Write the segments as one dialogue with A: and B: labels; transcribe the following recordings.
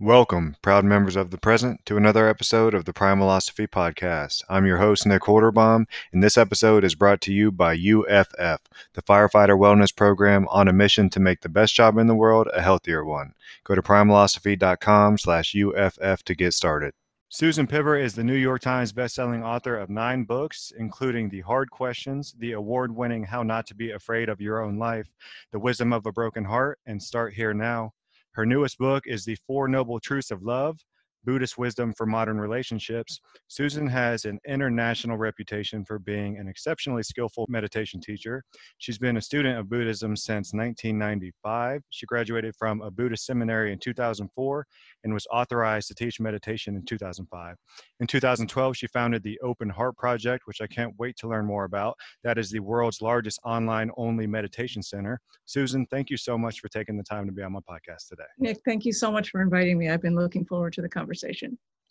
A: Welcome, proud members of the present, to another episode of the Primalosophy Podcast. I'm your host, Nick Holderbaum, and this episode is brought to you by UFF, the Firefighter Wellness Program on a mission to make the best job in the world a healthier one. Go to primalosophy.com slash UFF to get started. Susan Piver is the New York Times bestselling author of nine books, including The Hard Questions, the award winning How Not to Be Afraid of Your Own Life, The Wisdom of a Broken Heart, and Start Here Now. Her newest book is The Four Noble Truths of Love Buddhist Wisdom for Modern Relationships. Susan has an international reputation for being an exceptionally skillful meditation teacher. She's been a student of Buddhism since 1995. She graduated from a Buddhist seminary in 2004 and was authorized to teach meditation in 2005. In 2012, she founded the Open Heart Project, which I can't wait to learn more about. That is the world's largest online only meditation center. Susan, thank you so much for taking the time to be on my podcast today.
B: Nick, thank you so much for inviting me. I've been looking forward to the conversation.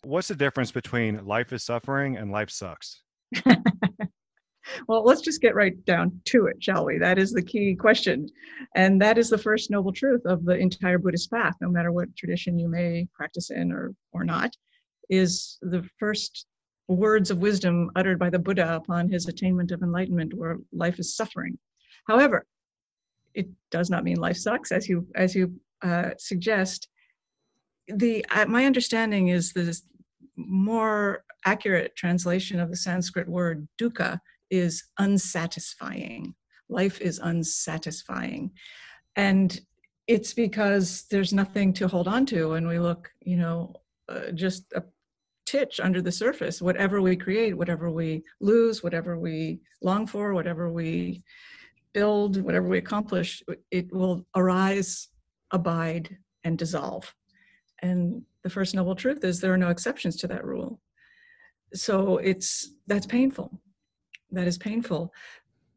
A: What's the difference between life is suffering and life sucks?
B: well, let's just get right down to it, shall we? That is the key question. And that is the first noble truth of the entire Buddhist path, no matter what tradition you may practice in or, or not, is the first words of wisdom uttered by the Buddha upon his attainment of enlightenment, where life is suffering. However, it does not mean life sucks, as you as you uh, suggest. The uh, my understanding is the more accurate translation of the Sanskrit word dukkha is unsatisfying. Life is unsatisfying. And it's because there's nothing to hold on to when we look, you know, uh, just a titch under the surface. Whatever we create, whatever we lose, whatever we long for, whatever we build, whatever we accomplish, it will arise, abide, and dissolve. And the first noble truth is there are no exceptions to that rule. So it's that's painful that is painful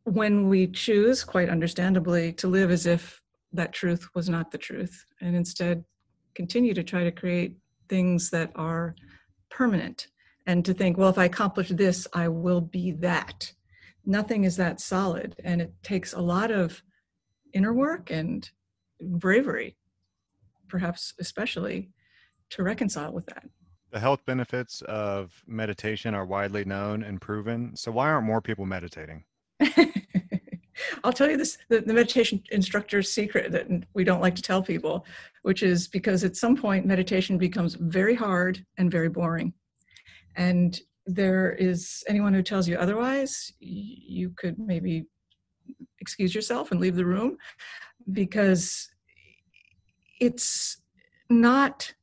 B: when we choose, quite understandably, to live as if that truth was not the truth and instead continue to try to create things that are permanent and to think, well, if I accomplish this, I will be that. Nothing is that solid, and it takes a lot of inner work and bravery, perhaps especially, to reconcile with that.
A: The health benefits of meditation are widely known and proven. So why aren't more people meditating?
B: I'll tell you this the, the, meditation instructor's secret that we don't like to tell people, which is because at some point meditation becomes very hard and very boring. And there is anyone who tells you otherwise, you could maybe excuse yourself and leave the room because it's not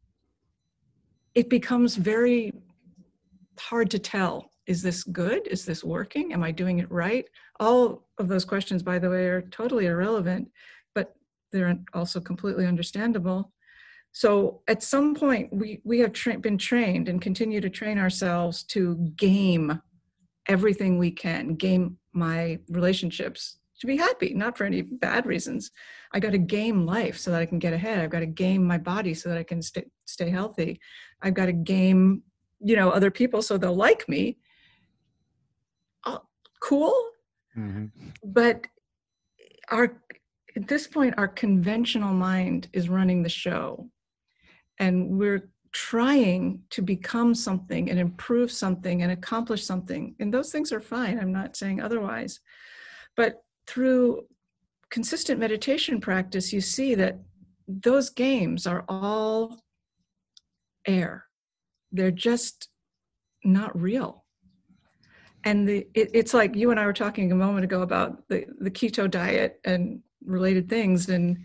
B: it becomes very hard to tell is this good? Is this working? Am i doing it right? All of those questions by the way are totally irrelevant but they're also completely understandable. So at some point we we have tra- been trained and continue to train ourselves to game everything we can game my relationships to be happy, not for any bad reasons. I got to game life so that I can get ahead. I've got to game my body so that I can stay stay healthy. I've got to game, you know, other people so they'll like me. Oh, cool, mm-hmm. but our at this point, our conventional mind is running the show, and we're trying to become something and improve something and accomplish something. And those things are fine. I'm not saying otherwise. But through consistent meditation practice, you see that those games are all air. They're just not real. And the, it, it's like you and I were talking a moment ago about the, the keto diet and related things. And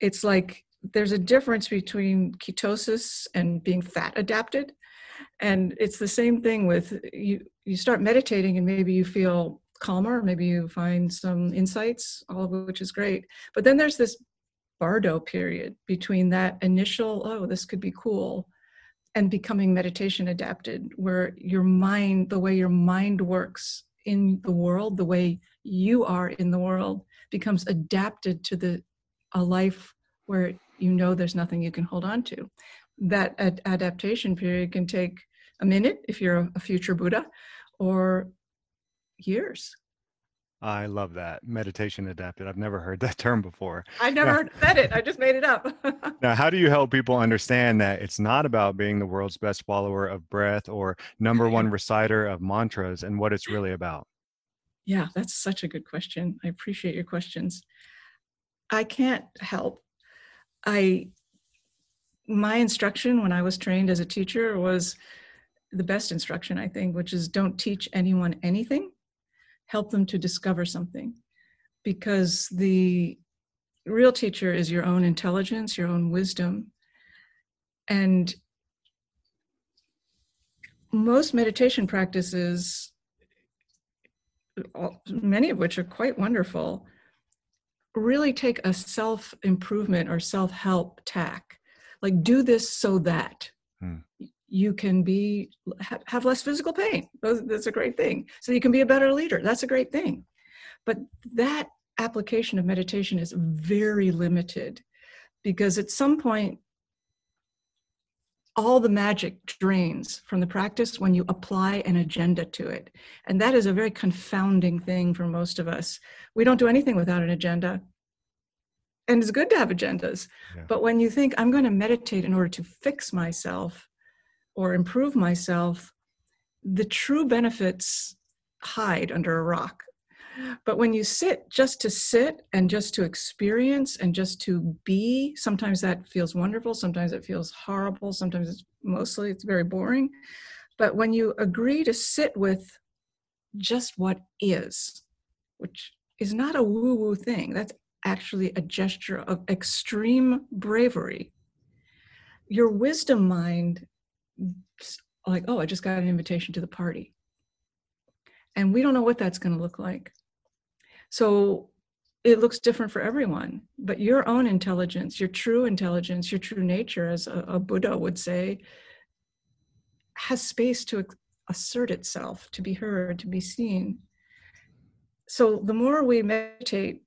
B: it's like there's a difference between ketosis and being fat adapted. And it's the same thing with you, you start meditating and maybe you feel calmer. Maybe you find some insights, all of which is great. But then there's this bardo period between that initial, oh, this could be cool, and becoming meditation adapted, where your mind, the way your mind works in the world, the way you are in the world, becomes adapted to the a life where you know there's nothing you can hold on to. That ad- adaptation period can take a minute if you're a future Buddha, or years.
A: I love that. Meditation adapted. I've never heard that term before.
B: I never said it. I just made it up.
A: now, how do you help people understand that it's not about being the world's best follower of breath or number one reciter of mantras and what it's really about?
B: Yeah, that's such a good question. I appreciate your questions. I can't help. I my instruction when I was trained as a teacher was the best instruction, I think, which is don't teach anyone anything help them to discover something because the real teacher is your own intelligence, your own wisdom. And most meditation practices, many of which are quite wonderful, really take a self improvement or self help tack. Like, do this so that. Hmm you can be have less physical pain. That's a great thing. So you can be a better leader. That's a great thing. But that application of meditation is very limited because at some point all the magic drains from the practice when you apply an agenda to it. And that is a very confounding thing for most of us. We don't do anything without an agenda. And it's good to have agendas. Yeah. but when you think i'm going to meditate in order to fix myself or improve myself, the true benefits hide under a rock. But when you sit just to sit and just to experience and just to be, sometimes that feels wonderful, sometimes it feels horrible, sometimes it's mostly it's very boring. But when you agree to sit with just what is, which is not a woo woo thing, that's actually a gesture of extreme bravery. Your wisdom mind like, oh, I just got an invitation to the party. And we don't know what that's going to look like. So it looks different for everyone. But your own intelligence, your true intelligence, your true nature, as a, a Buddha would say, has space to assert itself, to be heard, to be seen. So the more we meditate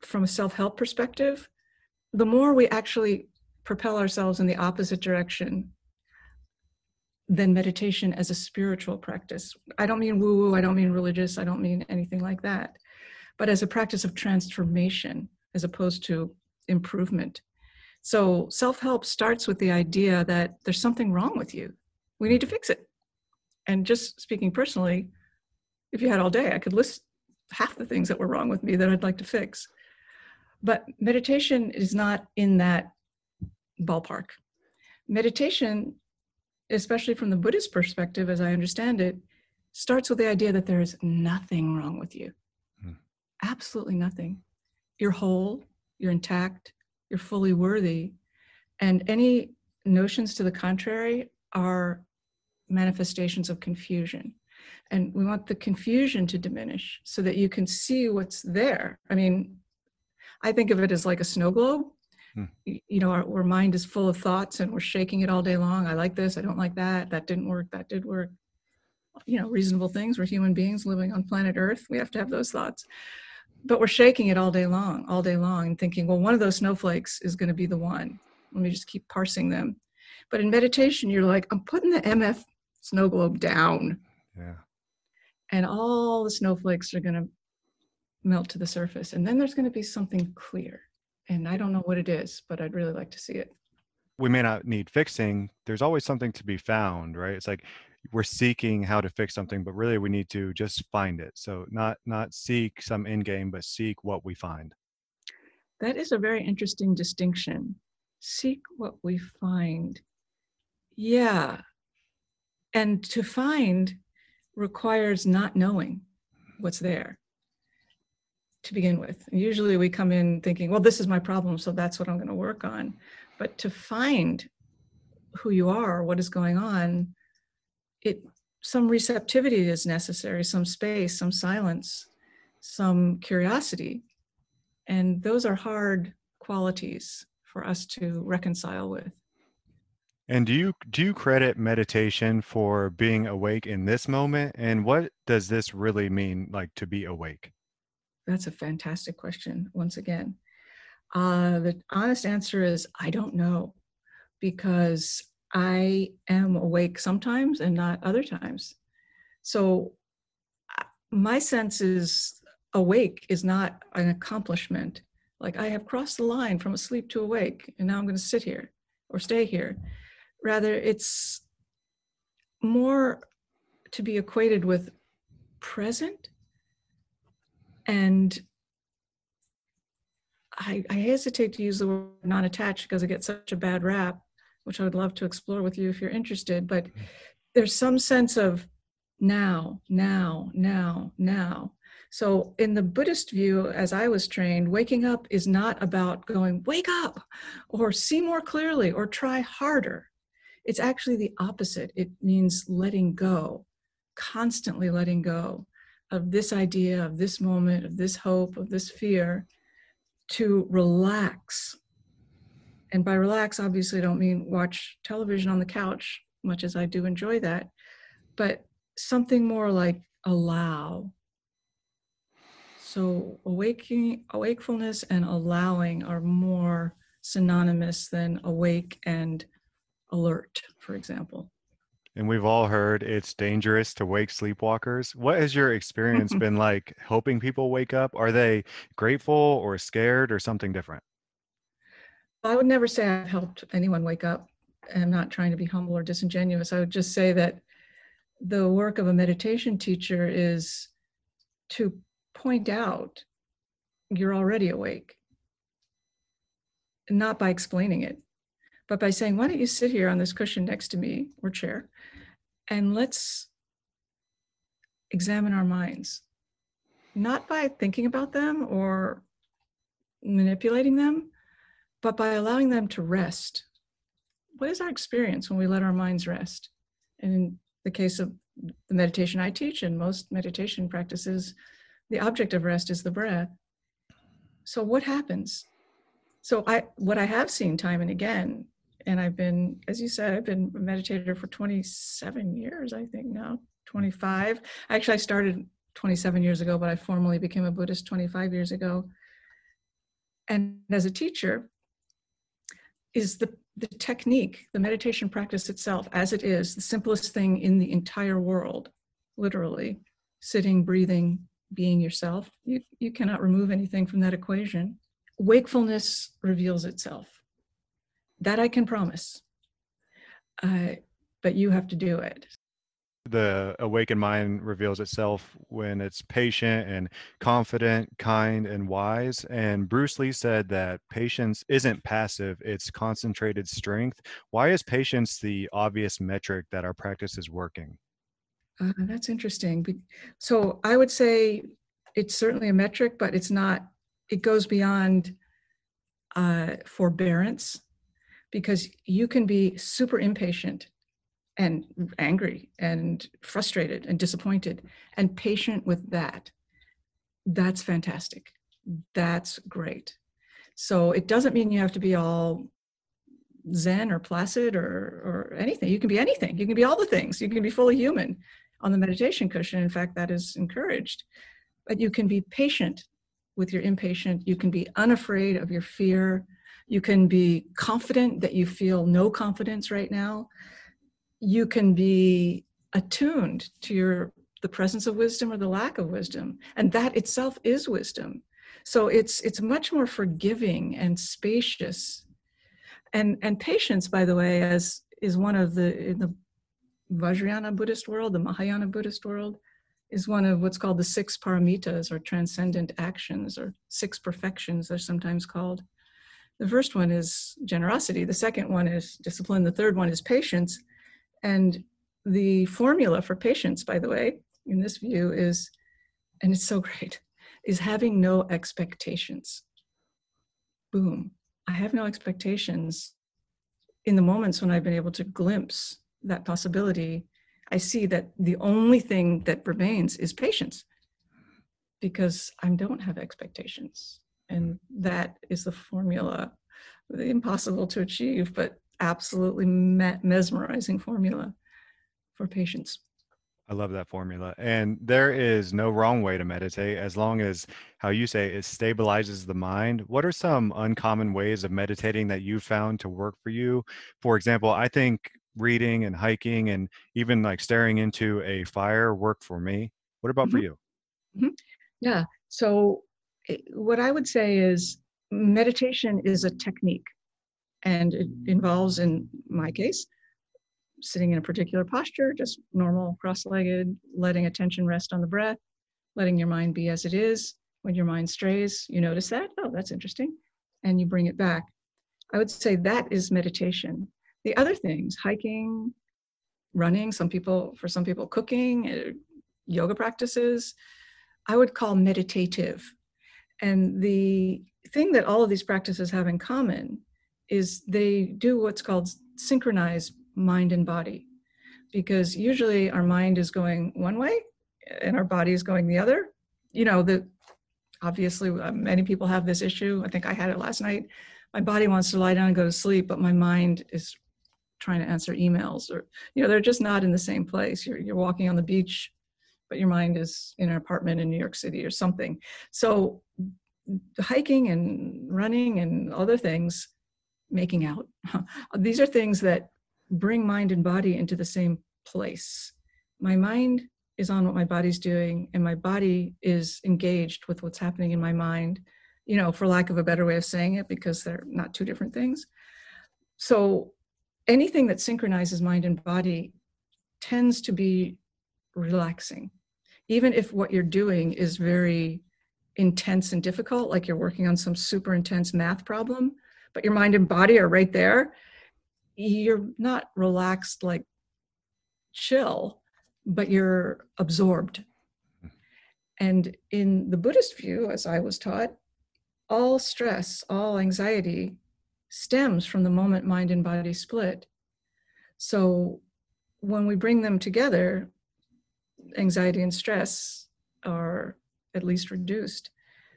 B: from a self help perspective, the more we actually propel ourselves in the opposite direction than meditation as a spiritual practice. I don't mean woo woo, I don't mean religious, I don't mean anything like that, but as a practice of transformation as opposed to improvement. So self help starts with the idea that there's something wrong with you. We need to fix it. And just speaking personally, if you had all day, I could list half the things that were wrong with me that I'd like to fix. But meditation is not in that ballpark. Meditation especially from the Buddhist perspective, as I understand it, starts with the idea that there is nothing wrong with you. Hmm. Absolutely nothing. You're whole, you're intact, you're fully worthy. And any notions to the contrary are manifestations of confusion. And we want the confusion to diminish so that you can see what's there. I mean, I think of it as like a snow globe Hmm. You know, our, our mind is full of thoughts and we're shaking it all day long. I like this, I don't like that, that didn't work, that did work. You know, reasonable things. We're human beings living on planet Earth. We have to have those thoughts. But we're shaking it all day long, all day long, and thinking, well, one of those snowflakes is going to be the one. Let me just keep parsing them. But in meditation, you're like, I'm putting the MF snow globe down.
A: Yeah.
B: And all the snowflakes are going to melt to the surface. And then there's going to be something clear and I don't know what it is, but I'd really like to see it.
A: We may not need fixing. There's always something to be found, right? It's like we're seeking how to fix something, but really we need to just find it. So not not seek some end game, but seek what we find.
B: That is a very interesting distinction. Seek what we find. Yeah. And to find requires not knowing what's there to begin with. Usually we come in thinking, well, this is my problem, so that's what I'm going to work on. But to find who you are, what is going on, it some receptivity is necessary, some space, some silence, some curiosity. And those are hard qualities for us to reconcile with.
A: And do you do you credit meditation for being awake in this moment? And what does this really mean like to be awake?
B: That's a fantastic question, once again. Uh, the honest answer is I don't know because I am awake sometimes and not other times. So, my sense is awake is not an accomplishment. Like I have crossed the line from asleep to awake, and now I'm going to sit here or stay here. Rather, it's more to be equated with present and I, I, hesitate to use the word non-attached because it gets such a bad rap which i would love to explore with you if you're interested but mm-hmm. there's some sense of now now now now. So in the buddhist view as i was trained waking up is not about going wake up or see more clearly or try harder. It's actually the opposite. It means letting go constantly letting go of this idea, of this moment, of this hope, of this fear, to relax. And by relax, obviously, I don't mean watch television on the couch, much as I do enjoy that, but something more like allow. So awakening, awakefulness and allowing are more synonymous than awake and alert, for example
A: and we've all heard it's dangerous to wake sleepwalkers. What has your experience been like helping people wake up? Are they grateful or scared or something different?
B: I would never say I've helped anyone wake up. I'm not trying to be humble or disingenuous. I would just say that the work of a meditation teacher is to point out you're already awake, not by explaining it, but by saying, why don't you sit here on this cushion next to me or chair and let's examine our minds, not by thinking about them or manipulating them, but by allowing them to rest. What is our experience when we let our minds rest? And in the case of the meditation I teach and most meditation practices, the object of rest is the breath. So what happens? So I what I have seen time and again and I've been, as you said, I've been a meditator for 27 years, I think now, 25. Actually, I started 27 years ago, but I formally became a Buddhist 25 years ago. And as a teacher, is the, the technique, the meditation practice itself, as it is, the simplest thing in the entire world, literally, sitting, breathing, being yourself. You, you cannot remove anything from that equation. Wakefulness reveals itself that I can promise. Uh, but you have to do it.
A: The awakened mind reveals itself when it's patient and confident, kind, and wise. And Bruce Lee said that patience isn't passive, it's concentrated strength. Why is patience the obvious metric that our practice is working?
B: Uh, that's interesting. So I would say it's certainly a metric, but it's not, it goes beyond uh, forbearance because you can be super impatient and angry and frustrated and disappointed and patient with that. That's fantastic. That's great. So it doesn't mean you have to be all zen or placid or or anything. You can be anything. You can be all the things. You can be fully human on the meditation cushion. In fact, that is encouraged. But you can be patient with your impatient. You can be unafraid of your fear you can be confident that you feel no confidence right now. You can be attuned to your the presence of wisdom or the lack of wisdom, and that itself is wisdom. So it's it's much more forgiving and spacious. And and patience, by the way, as is one of the in the Vajrayana Buddhist world, the Mahayana Buddhist world, is one of what's called the six paramitas or transcendent actions or six perfections, they're sometimes called. The first one is generosity, the second one is discipline, the third one is patience. And the formula for patience, by the way, in this view is, and it's so great, is having no expectations. Boom. I have no expectations. In the moments when I've been able to glimpse that possibility, I see that the only thing that remains is patience because I don't have expectations. And that is the formula, the impossible to achieve, but absolutely me- mesmerizing formula for patience.
A: I love that formula. And there is no wrong way to meditate as long as, how you say, it stabilizes the mind. What are some uncommon ways of meditating that you found to work for you? For example, I think reading and hiking and even like staring into a fire work for me. What about mm-hmm. for you?
B: Mm-hmm. Yeah. So, what I would say is meditation is a technique, and it involves, in my case, sitting in a particular posture, just normal cross legged, letting attention rest on the breath, letting your mind be as it is. When your mind strays, you notice that, oh, that's interesting, and you bring it back. I would say that is meditation. The other things, hiking, running, some people, for some people, cooking, uh, yoga practices, I would call meditative. And the thing that all of these practices have in common is they do what's called synchronize mind and body. Because usually our mind is going one way and our body is going the other. You know the obviously uh, many people have this issue. I think i had it last night. My body wants to lie down and go to sleep but my mind is trying to answer emails or you know they're just not in the same place. You're, you're walking on the beach but your mind is in an apartment in new york city or something so hiking and running and other things making out these are things that bring mind and body into the same place. My mind is on what my body's doing, and my body is engaged with what's happening in my mind, you know, for lack of a better way of saying it, because they're not two different things. So anything that synchronizes mind and body tends to be relaxing, even if what you're doing is very intense and difficult, like you're working on some super intense math problem, but your mind and body are right there you're not relaxed like chill, but you're absorbed. Hmm. And in the Buddhist view, as I was taught, all stress, all anxiety stems from the moment mind and body split. So when we bring them together, anxiety and stress are at least reduced.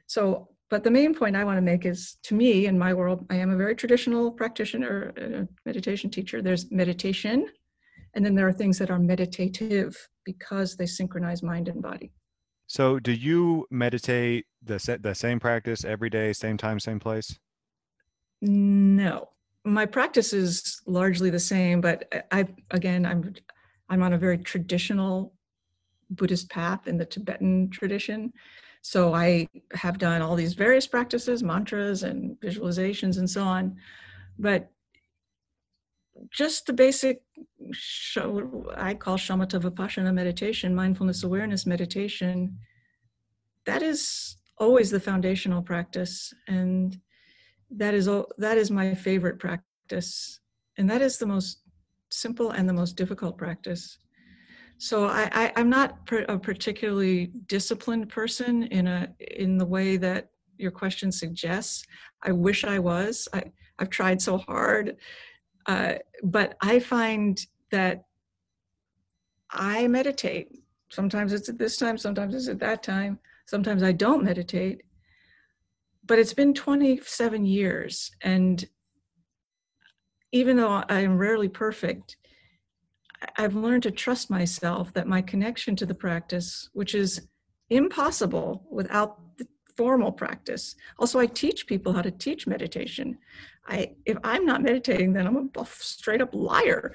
B: So but the main point I want to make is to me, in my world, I am a very traditional practitioner, a meditation teacher. There's meditation, and then there are things that are meditative because they synchronize mind and body.
A: So, do you meditate the, the same practice every day, same time, same place?
B: No. My practice is largely the same, but uh, I, again, I'm, I'm on a very traditional Buddhist path in the Tibetan tradition. So I have done all these various practices, mantras and visualizations and so on. But just the basic I call shamatha vipassana meditation, mindfulness awareness meditation, that is always the foundational practice. And that is that is my favorite practice. And that is the most simple and the most difficult practice. So I, I am not a particularly disciplined person in a in the way that your question suggests. I wish I was. I I've tried so hard, uh, but I find that I meditate. Sometimes it's at this time. Sometimes it's at that time. Sometimes I don't meditate. But it's been 27 years, and even though I am rarely perfect, I've learned to trust myself that my connection to the practice, which is impossible without the formal practice. Also, I teach people how to teach meditation. I, if I'm not meditating, then I'm a straight up liar.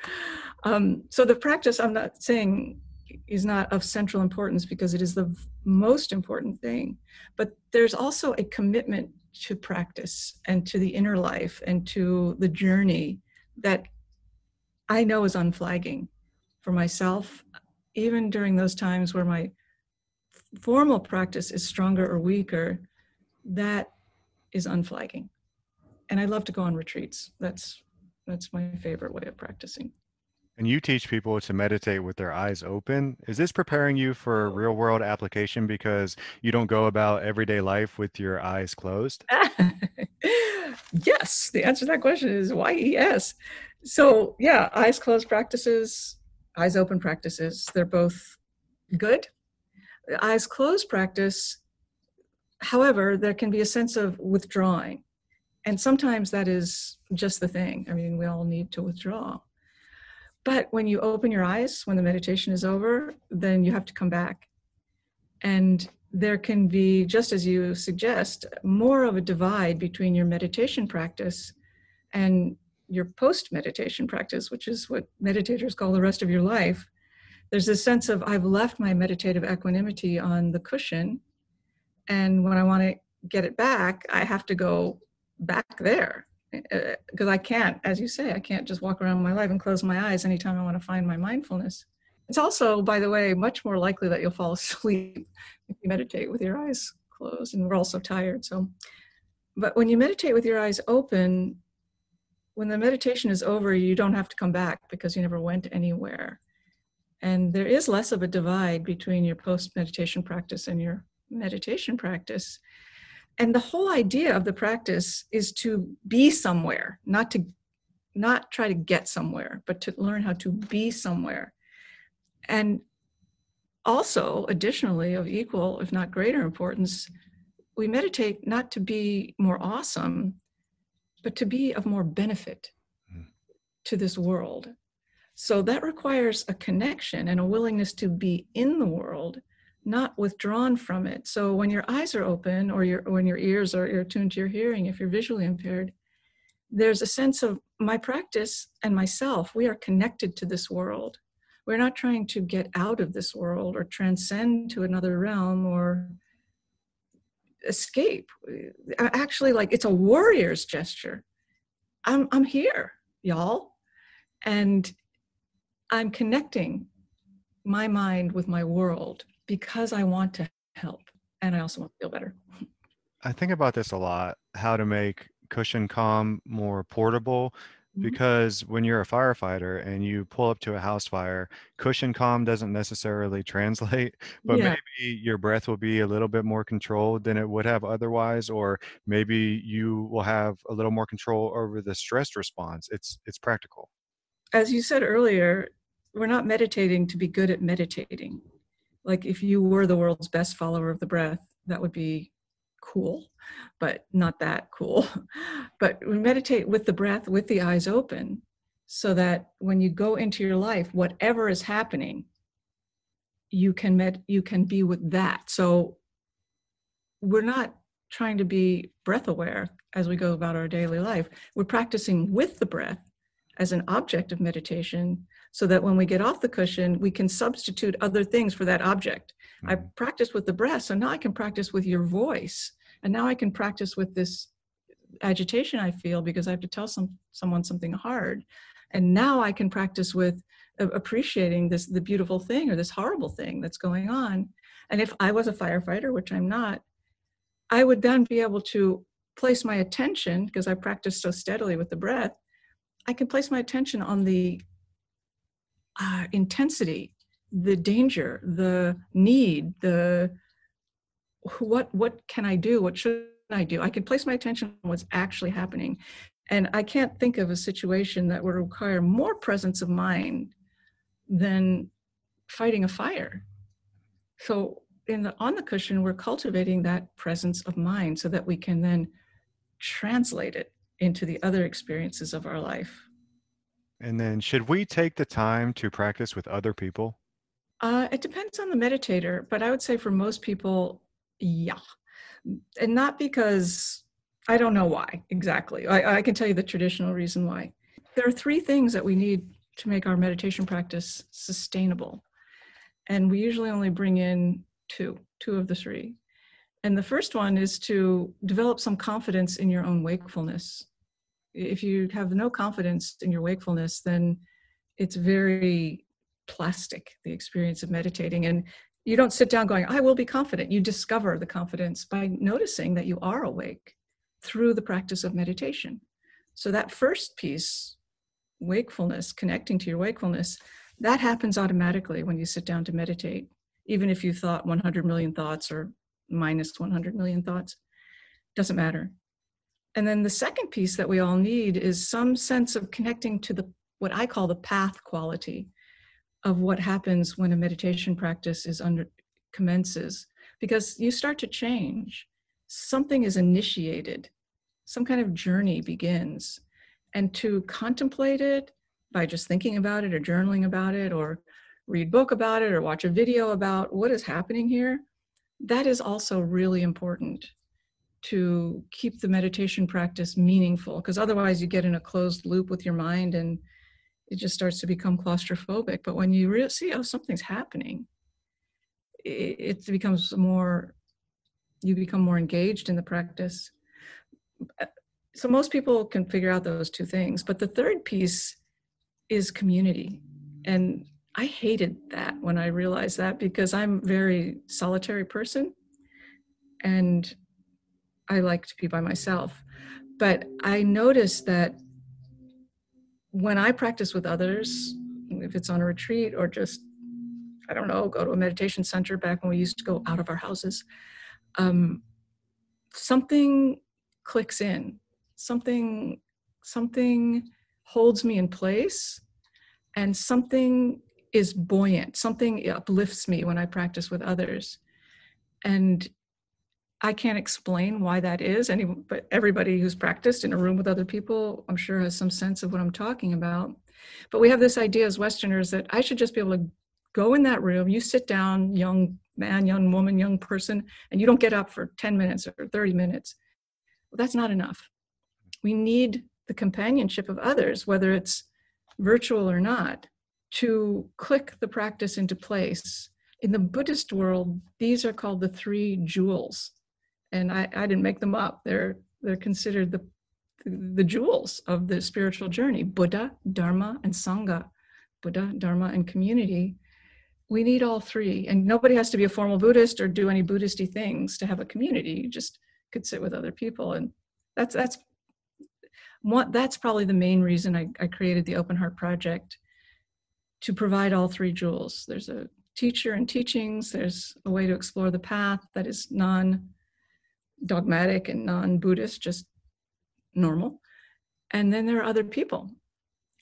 B: Um, so the practice, I'm not saying is not of central importance because it is the most important thing. But there's also a commitment to practice and to the inner life and to the journey that I know is unflagging for myself, even during those times where my formal practice is stronger or weaker, that is unflagging. And I love to go on retreats. That's that's my favorite way of practicing.
A: And you teach people to meditate with their eyes open. Is this preparing you for real world application because you don't go about everyday life with your eyes closed?
B: yes. The answer to that question is why yes. So, yeah, eyes closed practices, eyes open practices, they're both good. The eyes closed practice, however, there can be a sense of withdrawing. And sometimes that is just the thing. I mean, we all need to withdraw. But when you open your eyes, when the meditation is over, then you have to come back. And there can be, just as you suggest, more of a divide between your meditation practice and your post meditation practice, which is what meditators call the rest of your life. There's a sense of, I've left my meditative equanimity on the cushion, And when I want to get it back, I have to go back there because uh, I can't, as you say, I can't just walk around my life and close my eyes anytime I want to find my mindfulness. It's also, by the way, much more likely that you'll fall asleep if you meditate with your eyes closed, and we're all so tired. So, but when you meditate with your eyes open, when the meditation is over, you don't have to come back because you never went anywhere. And there is less of a divide between your post meditation practice and your meditation practice and the whole idea of the practice is to be somewhere not to not try to get somewhere but to learn how to be somewhere and also additionally of equal if not greater importance we meditate not to be more awesome but to be of more benefit mm. to this world so that requires a connection and a willingness to be in the world not withdrawn from it. So when your eyes are open or your when your ears are, are tuned to your hearing, if you're visually impaired, there's a sense of my practice and myself. We are connected to this world. We're not trying to get out of this world or transcend to another realm or escape. Actually, like it's a warrior's gesture. I'm I'm here, y'all. And I'm connecting my mind with my world because I want to help and I also want to feel better.
A: I think about this a lot how to make cushion calm more portable mm-hmm. because when you're a firefighter and you pull up to a house fire, cushion calm doesn't necessarily translate, but yeah. maybe your breath will be a little bit more controlled than it would have otherwise, or maybe you will have a little more control over the stress response. It's it's practical.
B: As you said earlier, we're not meditating to be good at meditating like if you were the world's best follower of the breath that would be cool but not that cool. But we meditate with the breath with the eyes open so that when you go into your life whatever is happening you can med you can be with that. So we're not trying to be breath aware as we go about our daily life. We're practicing with the breath as an object of meditation so that when we get off the cushion, we can substitute other things for that object. Mm-hmm. I practice with the breath, so now I can practice with your voice. And now I can practice with this agitation I feel because I have to tell some someone something hard. And now I can practice with appreciating this the beautiful thing or this horrible thing that's going on. And if I was a firefighter, which I'm not, I would then be able to place my attention because I practice so steadily with the breath. I can place my attention on the uh, intensity, the danger, the need, the what what can I do? What should I do? I can place my attention on what's actually happening. And I can't think of a situation that would require more presence of mind than fighting a fire. So in the on the cushion, we're cultivating that presence of mind so that we can then translate it into the other experiences of our life.
A: And then, should we take the time to practice with other people?
B: Uh, it depends on the meditator, but I would say for most people, yeah. And not because I don't know why exactly. I, I can tell you the traditional reason why. There are three things that we need to make our meditation practice sustainable. And we usually only bring in two, two of the three. And the first one is to develop some confidence in your own wakefulness if you have no confidence in your wakefulness, then it's very plastic, the experience of meditating. And you don't sit down going, I will be confident. You discover the confidence by noticing that you are awake through the practice of meditation. So, that first piece, wakefulness, connecting to your wakefulness, that happens automatically when you sit down to meditate, even if you thought 100 million thoughts or minus 100 million thoughts, doesn't matter and then the second piece that we all need is some sense of connecting to the what I call the path quality of what happens when a meditation practice is under commences. Because you start to change. Something is initiated. Some kind of journey begins. And to contemplate it by just thinking about it or journaling about it or read book about it or watch a video about what is happening here that is also really important to keep the meditation practice meaningful because otherwise you get in a closed loop with your mind and it just starts to become claustrophobic but when you really see oh something's happening it, it becomes more you become more engaged in the practice. Uh, so most people can figure out those two things. But the third piece is community. And I hated that when I realized that because I'm a very solitary person and I like to be by myself. But I noticed that when I practice with others, if it's on a retreat or just, I don't know, go to a meditation center back when we used to go out of our houses, um, something clicks in, something, something holds me in place, and something is buoyant, something uplifts me when I practice with others. And I can't explain why that is. Any, but everybody who's practiced in a room with other people, I'm sure, has some sense of what I'm talking about. But we have this idea as Westerners that I should just be able to go in that room. You sit down, young man, young woman, young person, and you don't get up for 10 minutes or 30 minutes. Well, that's not enough. We need the companionship of others, whether it's virtual or not, to click the practice into place. In the Buddhist world, these are called the three jewels and I, I didn't make them up. They're they're considered the the jewels of the spiritual journey: Buddha, Dharma, and Sangha. Buddha, Dharma, and community. We need all three, and nobody has to be a formal Buddhist or do any Buddhisty things to have a community. You just could sit with other people, and that's that's what that's probably the main reason I, I created the Open Heart Project to provide all three jewels. There's a teacher and teachings. There's a way to explore the path that is non dogmatic and non-Buddhist, just normal. And then there are other people.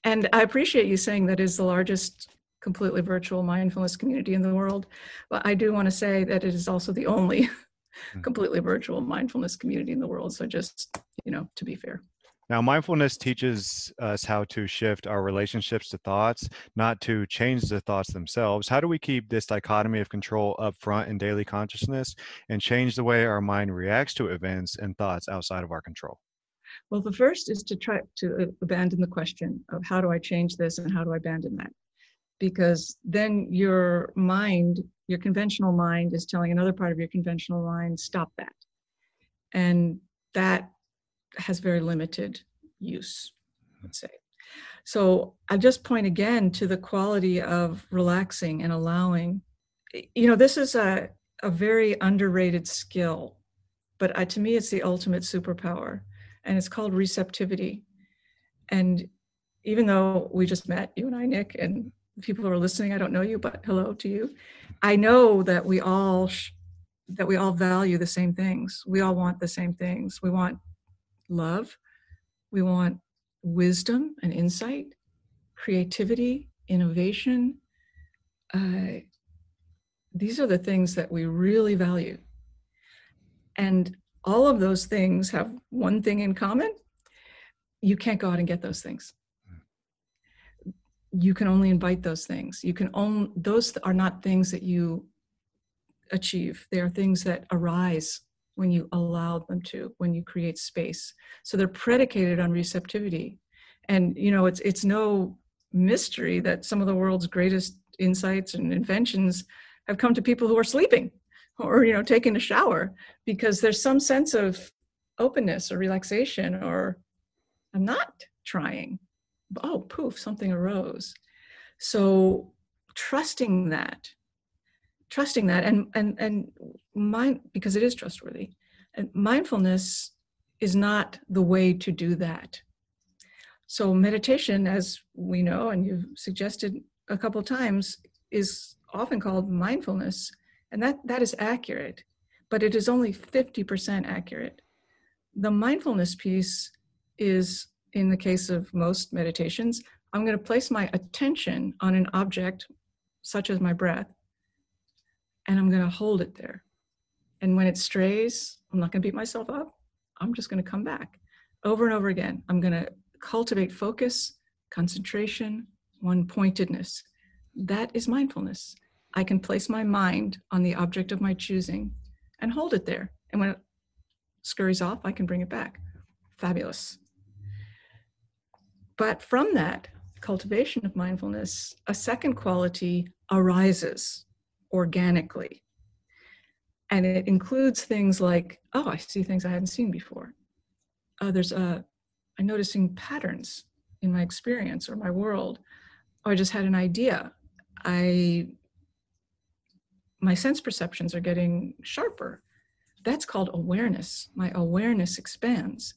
B: And I appreciate you saying that is the largest completely virtual mindfulness community in the world. But I do want to say that it is also the only hmm. completely virtual mindfulness community in the world. So just, you know, to be fair.
A: Now, mindfulness teaches us how to shift our relationships to thoughts, not to change the thoughts themselves. How do we keep this dichotomy of control up front in daily consciousness and change the way our mind reacts to events and thoughts outside of our control?
B: Well, the first is to try to abandon the question of how do I change this and how do I abandon that? Because then your mind, your conventional mind, is telling another part of your conventional mind, stop that. And that has very limited use, hmm. let's say. So I just point again to the quality of relaxing and allowing. You know, this is a, a very underrated skill, but I, to me, it's the ultimate superpower, and it's called receptivity. And even though we just met, you and I, Nick, and people who are listening, I don't know you, but hello to you. I know that we all sh- that we all value the same things. We all want the same things. We want love. We want wisdom and insight, creativity, innovation. Uh, these are the things that we really value. And all of those things have one thing in common you can't go out and get those things. You can only invite those things. You can own those are not things that you achieve. They are things that arise when you allow them to, when you create space. So they're predicated on receptivity. And you know, it's it's no mystery that some of the world's greatest insights and inventions have come to people who are sleeping or you know taking a shower because there's some sense of openness or relaxation or i'm not trying oh poof something arose so trusting that trusting that. And and and mind because it is trustworthy and mindfulness is not the way to do that. So meditation as we know and you've suggested a couple times is often called mindfulness and that that is accurate but it is only 50% accurate. The mindfulness piece is in the case of most meditations i'm going to place my attention on an object such as my breath and I'm going to hold it there. And when it strays, I'm not going to beat myself up. I'm just going to come back over and over again. I'm going to cultivate focus, concentration, one pointedness. That is mindfulness. I can place my mind on the object of my choosing and hold it there. And when it scurries off, I can bring it back. Fabulous. But from that cultivation of mindfulness, a second quality arises organically. And it includes things like, oh, I see things I hadn't seen before. Oh, there's a, I'm noticing patterns in my experience or my world. Or oh, I just had an idea. I, my sense perceptions are getting sharper. That's called awareness. My awareness expands.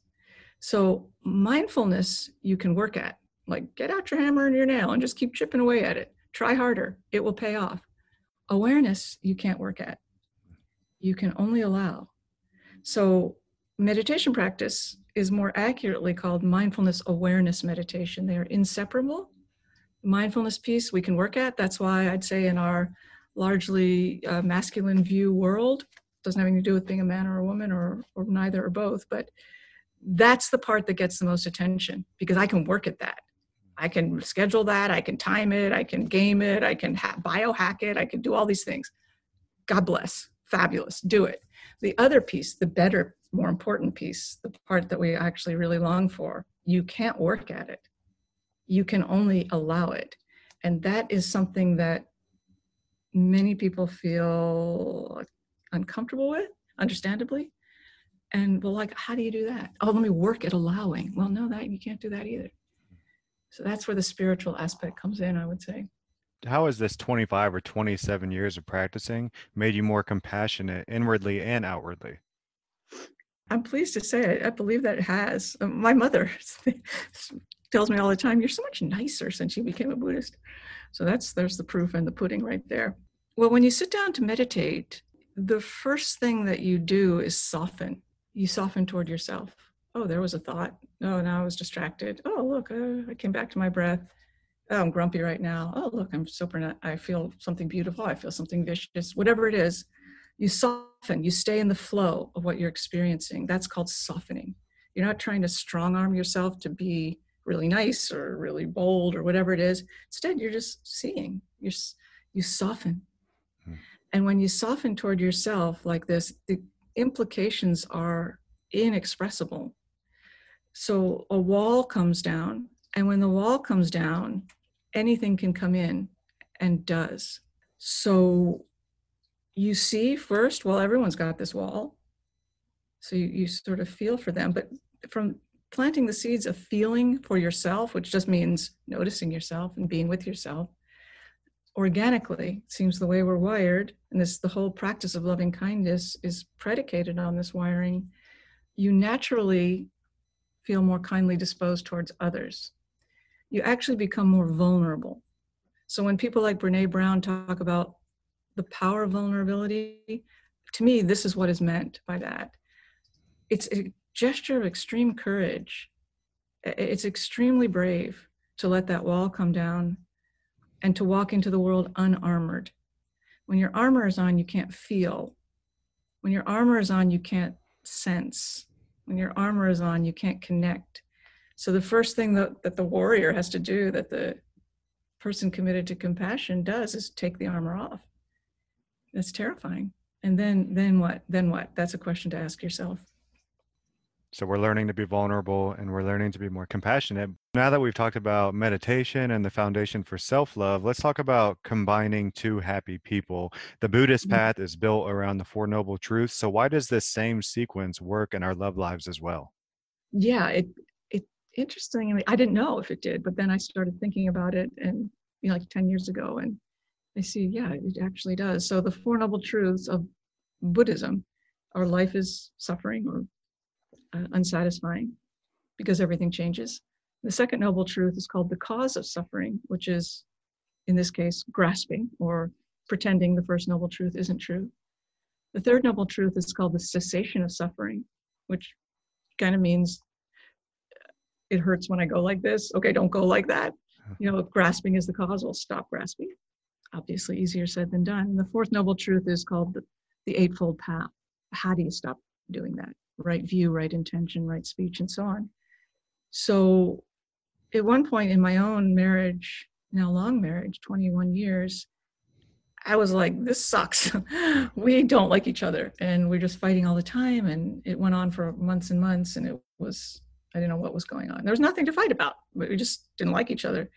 B: So mindfulness you can work at. Like get out your hammer and your nail and just keep chipping away at it. Try harder. It will pay off. Awareness you can't work at. You can only allow. So meditation practice is more accurately called mindfulness awareness meditation. They are inseparable. Mindfulness piece we can work at. That's why I'd say in our largely uh, masculine view world, doesn't have anything to do with being a man or a woman or, or neither or both, but that's the part that gets the most attention because I can work at that. I can schedule that. I can time it. I can game it. I can ha- biohack it. I can do all these things. God bless. Fabulous. Do it. The other piece, the better, more important piece, the part that we actually really long for, you can't work at it. You can only allow it. And that is something that many people feel uncomfortable with, understandably and well like how do you do that oh let me work at allowing well no that you can't do that either so that's where the spiritual aspect comes in i would say.
A: How has this 25 or 27 years of practicing made you more compassionate inwardly and outwardly?
B: I'm pleased to say i, I believe that it has. Uh, my mother tells me all the time you're so much nicer since you became a buddhist. So that's there's the proof and the pudding right there. Well when you sit down to meditate the first thing that you do is soften. You soften toward yourself. Oh, there was a thought. Oh, now I was distracted. Oh, look, uh, I came back to my breath. Oh, I'm grumpy right now. Oh, look, I'm super. I feel something beautiful. I feel something vicious. Whatever it is, you soften. You stay in the flow of what you're experiencing. That's called softening. You're not trying to strong arm yourself to be really nice or really bold or whatever it is. Instead, you're just seeing. You're you soften. Hmm. And when you soften toward yourself like this, the implications are inexpressible. So a wall comes down, and when the wall comes down, anything can come in and does. So you see first, well, everyone's got this wall. So you, you sort of feel for them. But from planting the seeds of feeling for yourself, which just means noticing yourself and being with yourself, organically seems the way we're wired and this the whole practice of loving kindness is predicated on this wiring you naturally feel more kindly disposed towards others you actually become more vulnerable so when people like brene brown talk about the power of vulnerability to me this is what is meant by that it's a gesture of extreme courage it's extremely brave to let that wall come down and to walk into the world unarmored. When your armor is on, you can't feel. When your armor is on, you can't sense. When your armor is on, you can't connect. So the first thing that, that the warrior has to do, that the person committed to compassion does, is take the armor off. That's terrifying. And then then what? Then what? That's a question to ask yourself.
A: So we're learning to be vulnerable and we're learning to be more compassionate. Now that we've talked about meditation and the foundation for self love, let's talk about combining two happy people. The Buddhist mm-hmm. path is built around the Four Noble Truths. So why does this same sequence work in our love lives as well?
B: Yeah, it, it interestingly, I didn't know if it did, but then I started thinking about it and you know, like 10 years ago and I see, yeah, it actually does. So the Four Noble Truths of Buddhism, our life is suffering or uh, unsatisfying because everything changes. The second noble truth is called the cause of suffering, which is, in this case, grasping or pretending the first noble truth isn't true. The third noble truth is called the cessation of suffering, which kind of means it hurts when I go like this. Okay, don't go like that. You know, if grasping is the cause, I'll stop grasping. Obviously, easier said than done. And the fourth noble truth is called the, the Eightfold Path. How do you stop doing that? Right view, right intention, right speech, and so on. So at one point in my own marriage, now long marriage, 21 years, I was like, this sucks. we don't like each other. And we're just fighting all the time. And it went on for months and months. And it was, I didn't know what was going on. There was nothing to fight about, but we just didn't like each other.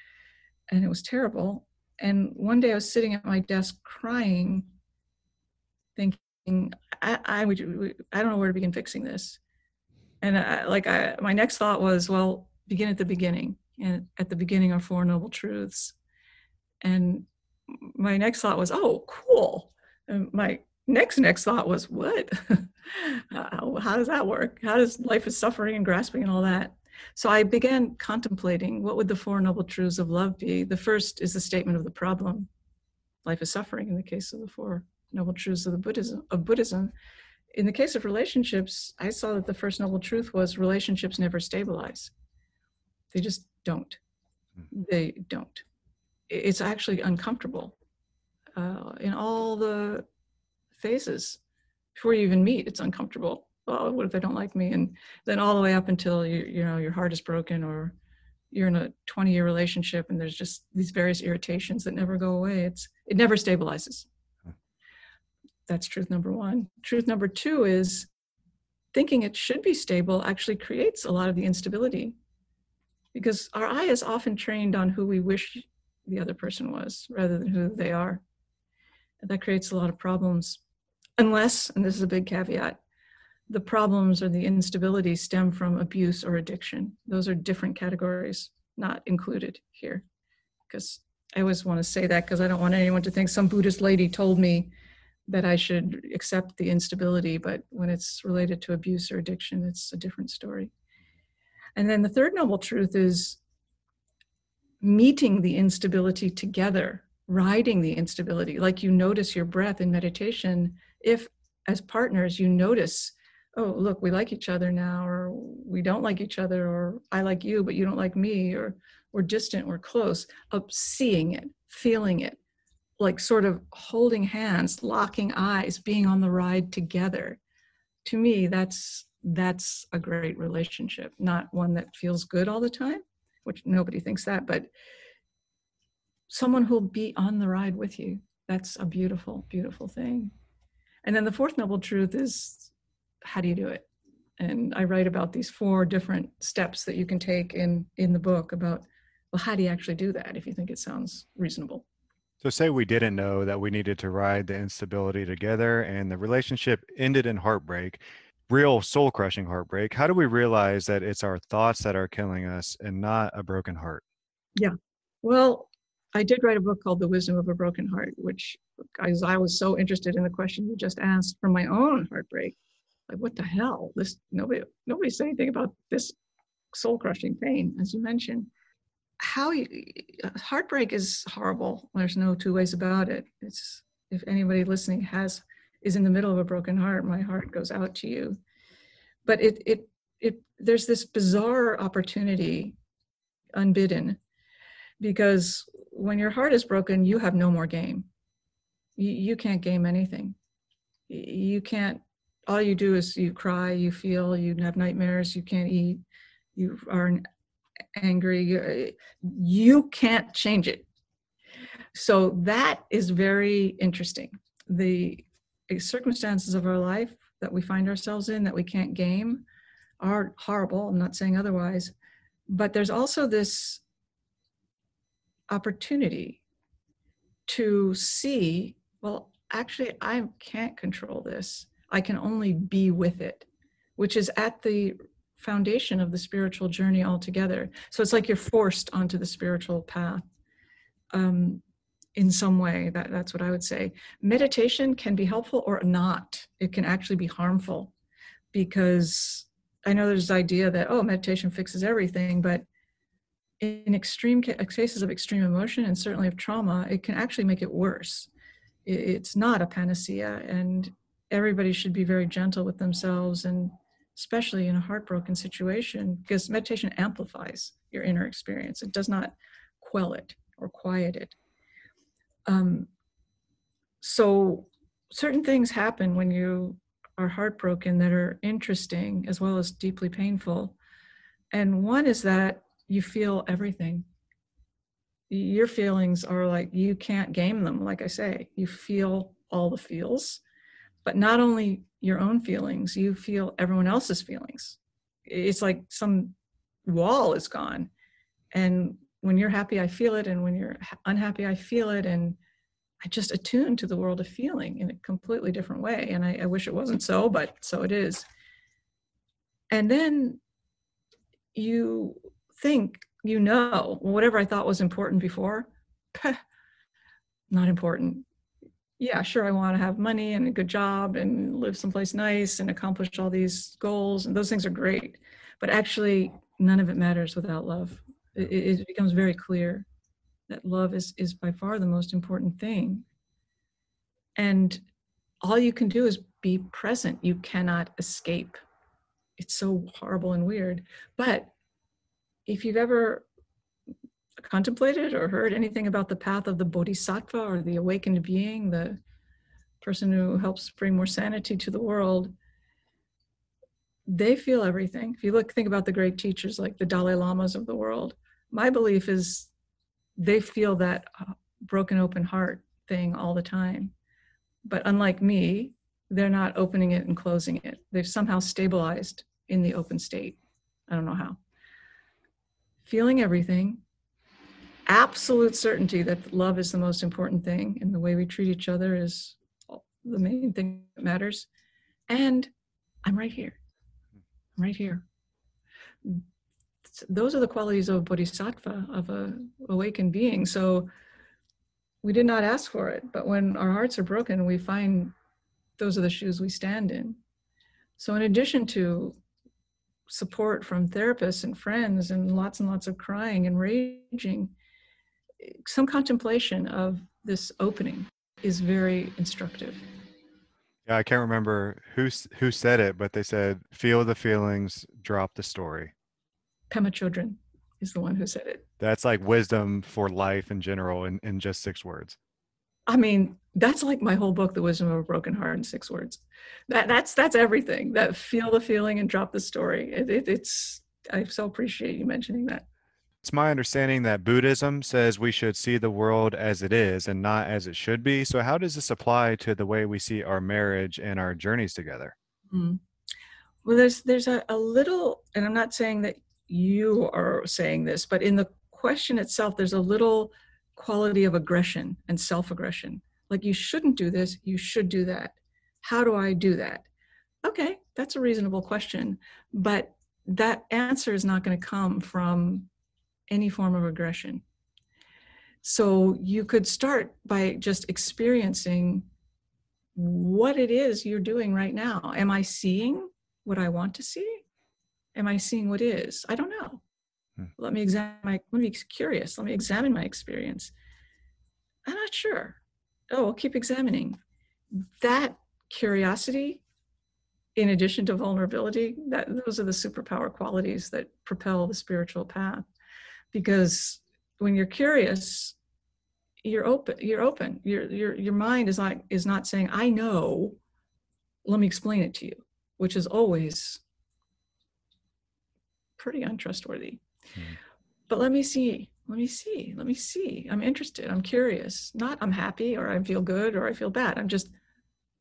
B: And it was terrible. And one day I was sitting at my desk crying, thinking, I, I would, I don't know where to begin fixing this. And I, like, I, my next thought was, well, begin at the beginning. And at the beginning are Four Noble Truths. And my next thought was, oh, cool. And my next next thought was, what? how, how does that work? How does life is suffering and grasping and all that? So I began contemplating what would the Four Noble Truths of love be. The first is the statement of the problem. Life is suffering in the case of the Four Noble Truths of the Buddhism of Buddhism. In the case of relationships, I saw that the first noble truth was relationships never stabilize. They just don't. Hmm. They don't. It's actually uncomfortable uh, in all the phases. Before you even meet, it's uncomfortable oh, what if they don't like me? And then all the way up until you, you know, your heart is broken or you're in a 20 year relationship and there's just these various irritations that never go away. It's, it never stabilizes. That's truth number one. Truth number two is thinking it should be stable actually creates a lot of the instability because our eye is often trained on who we wish the other person was rather than who they are. And that creates a lot of problems. Unless, and this is a big caveat, the problems or the instability stem from abuse or addiction. Those are different categories, not included here. Because I always want to say that because I don't want anyone to think some Buddhist lady told me that I should accept the instability, but when it's related to abuse or addiction, it's a different story. And then the third noble truth is meeting the instability together, riding the instability. Like you notice your breath in meditation, if as partners you notice oh look we like each other now or we don't like each other or i like you but you don't like me or we're distant we're close of seeing it feeling it like sort of holding hands locking eyes being on the ride together to me that's that's a great relationship not one that feels good all the time which nobody thinks that but someone who'll be on the ride with you that's a beautiful beautiful thing and then the fourth noble truth is how do you do it? And I write about these four different steps that you can take in in the book about well, how do you actually do that if you think it sounds reasonable?
A: So, say we didn't know that we needed to ride the instability together and the relationship ended in heartbreak, real soul crushing heartbreak. How do we realize that it's our thoughts that are killing us and not a broken heart?
B: Yeah. Well, I did write a book called The Wisdom of a Broken Heart, which, as I was so interested in the question you just asked from my own heartbreak, like what the hell this nobody nobody said anything about this soul crushing pain as you mentioned how you, uh, heartbreak is horrible. There's no two ways about it. It's if anybody listening has is in the middle of a broken heart my heart goes out to you. But it it it there's this bizarre opportunity unbidden because when your heart is broken you have no more game. You, you can't game anything. You can't all you do is you cry, you feel, you have nightmares, you can't eat, you are angry, you, can't change it. So that is very interesting. The circumstances of our life that we find ourselves in that we can't game are horrible. I'm not saying otherwise. But there's also this opportunity to see well, actually, I can't control this. I can only be with it, which is at the foundation of the spiritual journey altogether. So it's like you're forced onto the spiritual path um, in some way. That, that's what I would say. Meditation can be helpful or not. It can actually be harmful because I know there's this idea that, oh, meditation fixes everything, but in extreme cases of extreme emotion and certainly of trauma, it can actually make it worse. It's not a panacea. And everybody should be very gentle with themselves and especially in a heartbroken situation because meditation amplifies your inner experience. It does not quell it or quiet it. Um, so certain things happen when you are heartbroken that are interesting as well as deeply painful. And one is that you feel everything. Your feelings are like you can't game them like i say. You feel all the feels but not only your own feelings, you feel everyone else's feelings. It's like some wall is gone. And when you're happy, I feel it. And when you're unhappy, I feel it. And I just attune to the world of feeling in a completely different way. And I, I wish it wasn't so, but so it is. And then you think you know whatever I thought was important before, not important. Yeah, sure, I want to have money and a good job and live someplace nice and accomplish all these goals, and those things are great. But actually, none of it matters without love. It, it becomes very clear that love is is by far the most important thing. And all you can do is be present. You cannot escape. It's so horrible and weird. But if you've ever contemplated or heard anything about the path of the bodhisattva or the awakened being, the person who helps bring more sanity to the world, they feel everything. If you look, think about the great teachers like the Dalai Lamas of the world, my belief is they feel that uh, broken open heart thing all the time. But unlike me, they're not opening it and closing it. They've somehow stabilized in the open state. I don't know how. Feeling everything, absolute certainty that love is the most important thing and the way we treat each other is the main thing that matters. And I'm right here. I'm right here. Those are the qualities of a bodhisattva, of a awakened being. So we did not ask for it, but when our hearts are broken, we find those are the shoes we stand in. So in addition to support from therapists and friends and lots and lots of crying and raging, some contemplation of this opening is very instructive.
A: Yeah, I can't remember who who said it, but they said, "Feel the feelings, drop the story."
B: Pema Chodron is the one who said it.
A: That's like wisdom for life in general, in, in just six words.
B: I mean, that's like my whole book, "The Wisdom of a Broken Heart," in six words. That that's that's everything. That feel the feeling and drop the story. It, it, it's I so appreciate you mentioning that.
A: It's my understanding that Buddhism says we should see the world as it is and not as it should be. So, how does this apply to the way we see our marriage and our journeys together?
B: Mm. Well, there's there's a, a little, and I'm not saying that you are saying this, but in the question itself, there's a little quality of aggression and self-aggression. Like you shouldn't do this, you should do that. How do I do that? Okay, that's a reasonable question, but that answer is not going to come from any form of aggression. So you could start by just experiencing what it is you're doing right now. Am I seeing what I want to see? Am I seeing what is? I don't know. Hmm. Let me examine my, let me be curious. Let me examine my experience. I'm not sure. Oh, I'll keep examining. That curiosity, in addition to vulnerability, that those are the superpower qualities that propel the spiritual path because when you're curious you're open you're open. Your your your mind is not is not saying i know. Let me explain it to you which is always pretty untrustworthy. Hmm. but let me see let me see let me see. I'm interested i'm curious. Not i'm happy or i feel good or i feel bad. I'm just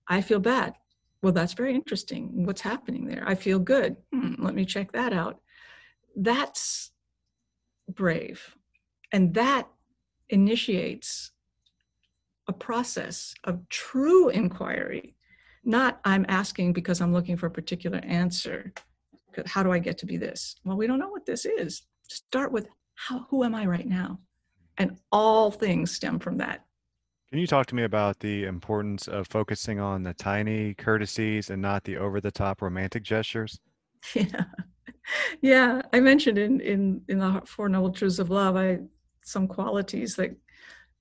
B: i feel bad. Well that's very interesting. What's happening there? I feel good. Hmm, let me check that out. That's brave. And that initiates a process of true inquiry, not I'm asking because I'm looking for a particular answer. How do I get to be this? Well, we don't know what this is. Start with how, who am I right now? And all things stem from that.
A: Can you talk to me about the importance of focusing on the tiny courtesies and not the over the top romantic gestures?
B: Yeah yeah, I mentioned in in in the Four Noble Truths of Love, I some qualities that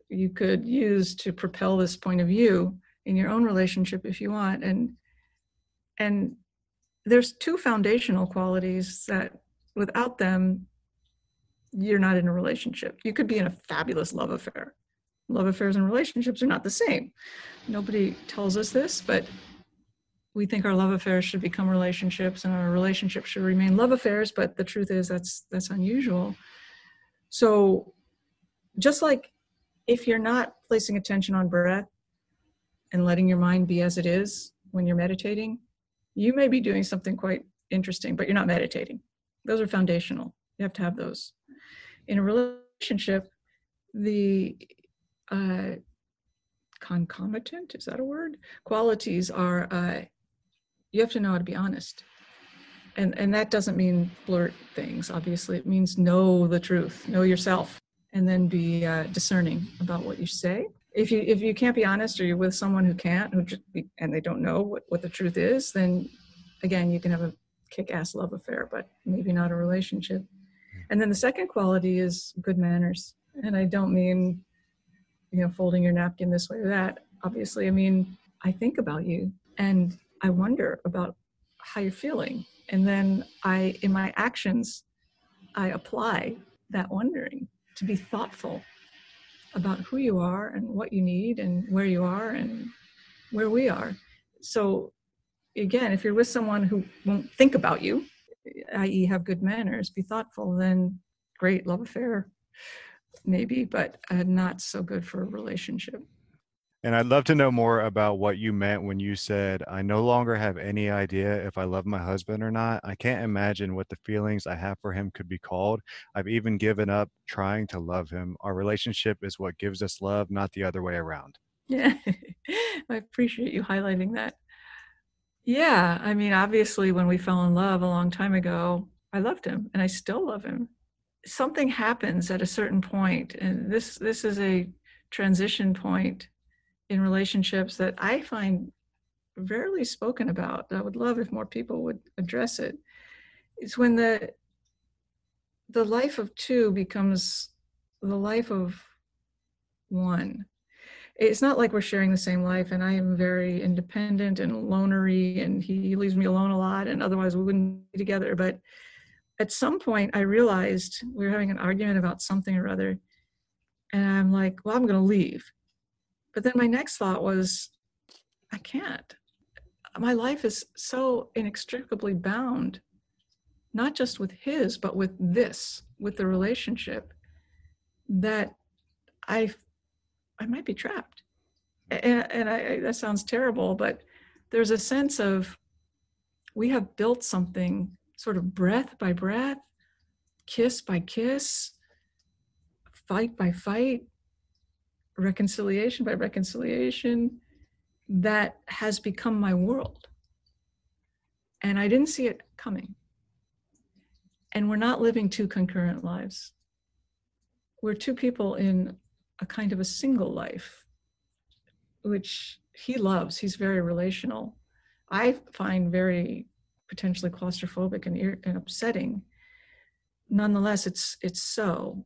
B: you could use to propel this point of view in your own relationship if you want, and and there's two foundational qualities that without them you're not in a relationship. You could be in a fabulous love affair. Love affairs and relationships are not the same. Nobody tells us this, but we think our love affairs should become relationships and our relationships should remain love affairs but the truth is that's that's unusual. So just like if you're not placing attention on breath and letting your mind be as it is when you're meditating you may be doing something quite interesting but you're not meditating. Those are foundational. You have to have those. In a relationship the uh, concomitant? Is that a word? Qualities are uh, you have to know how to be honest. And and that doesn't mean blurt things obviously. It means know the truth know yourself and then be uh, discerning about what you say. If you if you can't be honest or you're with someone who can't who just and they don't know what, what the truth is then again you can have a kick-ass love affair but maybe not a relationship. And then the second quality is good manners. And i don't mean you know folding your napkin this way or that. Obviously i mean i think about you. And i wonder about how you're feeling. And then i in my actions i apply that wondering to be thoughtful about who you are and what you need and where you are and where we are. So again if you're with someone who won't think about you i.e have good manners be thoughtful then great love affair maybe but uh, not so good for a relationship
A: and I'd love to know more about what you meant when you said, I no longer have any idea if I love my husband or not. I can't imagine what the feelings I have for him could be called. I've even given up trying to love him. Our relationship is what gives us love, not the other way around.
B: Yeah, I appreciate you highlighting that. Yeah, I mean, obviously, when we fell in love a long time ago, I loved him and I still love him. Something happens at a certain point, and this this is a transition point in relationships that I find rarely spoken about. I would love if more people would address it. It's when the the life of two becomes the life of one. It's not like we're sharing the same life, and I am very independent and lonery, and he leaves me alone a lot, and otherwise we wouldn't be together. But at some point, I realized we were having an argument about something or other, and I'm like, well, I'm going to leave but then my next thought was, I can't. My life is so inextricably bound, not just with his, but with this, with the relationship, that I, I might be trapped. And, and I, that sounds terrible, but there's a sense of we have built something sort of breath by breath, kiss by kiss, fight by fight, reconciliation by reconciliation that has become my world. And I didn't see it coming. And we're not living two concurrent lives. We're two people in a kind of a single life, which he loves. He's very relational. I find very potentially claustrophobic and, and upsetting. Nonetheless, it's it's so.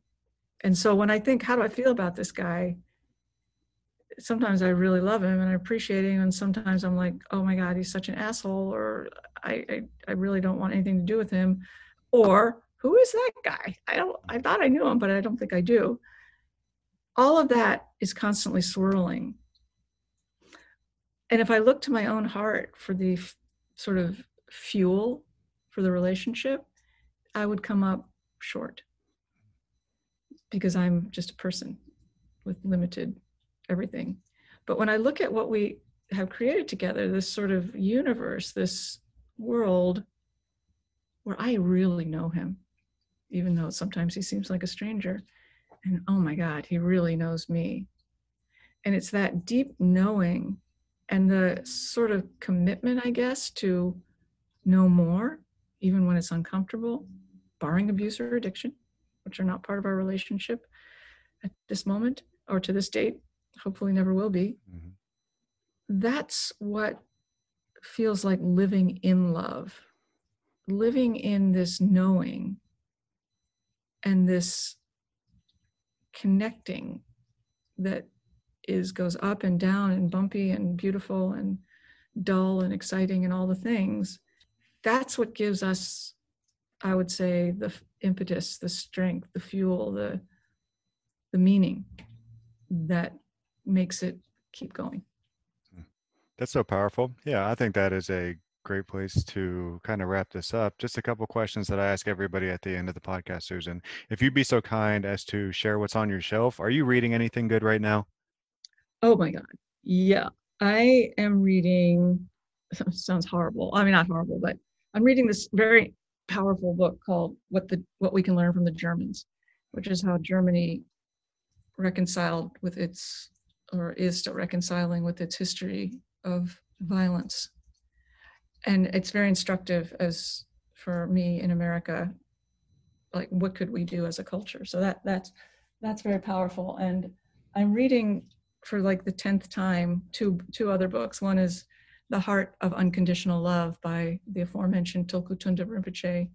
B: And so when I think, how do I feel about this guy? Sometimes I really love him and I appreciate him, and sometimes I'm like, oh my God, he's such an asshole, or I, I, I really don't want anything to do with him, or who is that guy? I don't, I thought I knew him, but I don't think I do. All of that is constantly swirling. And if I look to my own heart for the f- sort of fuel for the relationship, I would come up short because I'm just a person with limited everything. But when I look at what we have created together, this sort of universe, this world where I really know him, even though sometimes he seems like a stranger. And oh my God, he really knows me. And it's that deep knowing and the sort of commitment, I guess, to know more, even when it's uncomfortable, barring abuse or addiction, which are not part of our relationship at this moment or to this date hopefully never will be. Mm-hmm. That's what feels like living in love, living in this knowing and this connecting that is goes up and down and bumpy and beautiful and dull and exciting and all the things that's what gives us i would say the impetus the strength the fuel the the meaning that makes it keep going. Hmm.
A: That's so powerful. Yeah, I think that is a great place to kind of wrap this up. Just a couple questions that I ask everybody at the end of the podcast, Susan. If you'd be so kind as to share what's on your shelf, are you reading anything good right now?
B: Oh my God. Yeah. I am reading, sounds horrible. I mean, not horrible, but I'm reading this very powerful book called What the What We Can Learn from the Germans, which is how Germany reconciled with its or is still reconciling with its history of violence. And it's very instructive as for me in America, like what could we do as a culture? So that that's that's very powerful. And I'm reading for like the tenth time two two other books. One is The Heart of Unconditional Love by the aforementioned Tulku Thondup Rinpoche,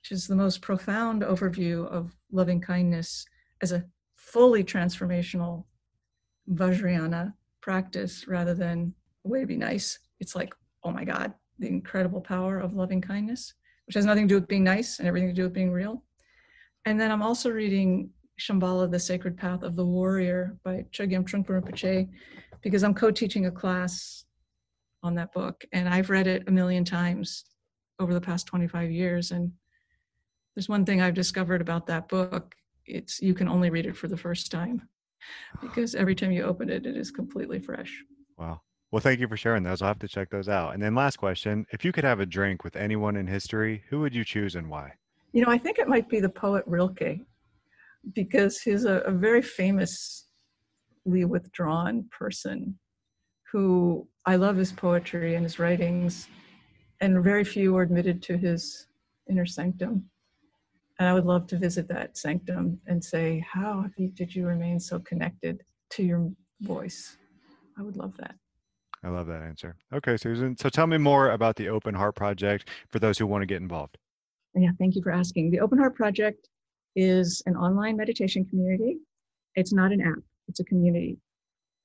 B: which is the most profound overview of loving kindness as a fully transformational Vajrayana practice rather than a way to be nice. It's like, oh my God, the incredible power of loving kindness, which has nothing to do with being nice and everything to do with being real. And then I'm also reading Shambhala, The Sacred Path of the Warrior by Chogyam Trungpa Rinpoche, because I'm co-teaching a class on that book. And I've read it a million times over the past 25 years. And there's one thing I've discovered about that book. It's you can only read it for the first time because every time you open it, it is completely fresh.
A: Wow. Well, thank you for sharing those. I'll have to check those out. And then last question, if you could have a drink with anyone in history, who would you choose and why?
B: You know, I think it might be the poet Rilke because he's a, a very famously withdrawn person who I love his poetry and his writings, and very few are admitted to his inner sanctum. And I would love to visit that sanctum and say, How did you remain so connected to your voice? I would love that.
A: I love that answer. Okay, Susan. So tell me more about the Open Heart Project for those who want to get involved.
B: Yeah, thank you for asking. The Open Heart Project is an online meditation community. It's not an app, it's a community.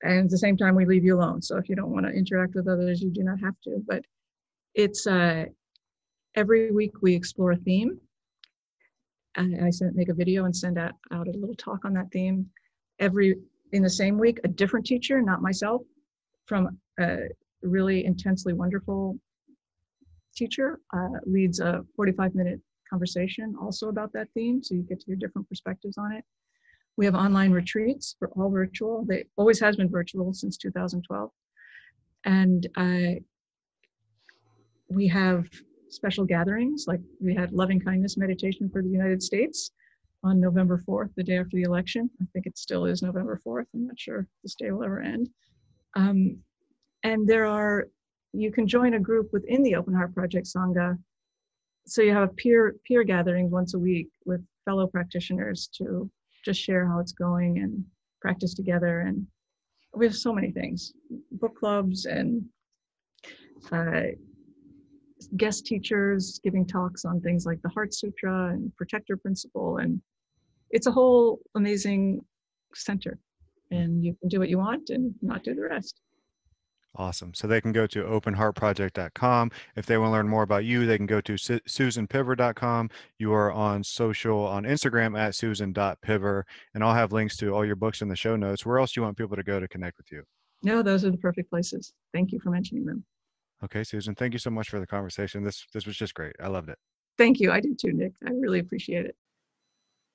B: And at the same time, we leave you alone. So if you don't want to interact with others, you do not have to. But it's uh, every week we explore a theme. And I send, make a video and send out, out a little talk on that theme. Every in the same week, a different teacher, not myself, from a really intensely wonderful teacher, uh, leads a 45 minute conversation also about that theme, so you get to hear different perspectives on it. We have online retreats for all virtual. They always has been virtual since 2012. And uh, we have special gatherings, like we had loving kindness meditation for the United States on November 4th, the day after the election. I think it still is November 4th. I'm not sure this day will ever end. Um, and there are, you can join a group within the Open Heart Project Sangha so you have a peer peer gatherings once a week with fellow practitioners to just share how it's going and practice together and we have so many things book clubs and uh, guest teachers giving talks on things like the heart sutra and protector principle and it's a whole amazing center and you can do what you want and not do the rest
A: Awesome. So they can go to openheartproject.com. If they want to learn more about you, they can go to su- susanpiver.com. You are on social on Instagram at susan.piver. And I'll have links to all your books in the show notes. Where else do you want people to go to connect with you?
B: No, those are the perfect places. Thank you for mentioning them.
A: Okay, Susan. Thank you so much for the conversation. This this was just great. I loved it.
B: Thank you. I did too, Nick. I really appreciate it.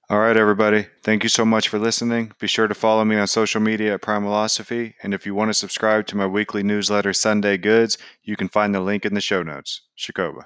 A: All right, everybody. Thank you so much for listening. Be sure to follow me on social media at Primalosophy. And if you want to subscribe to my weekly newsletter, Sunday Goods, you can find the link in the show notes. Shakoba.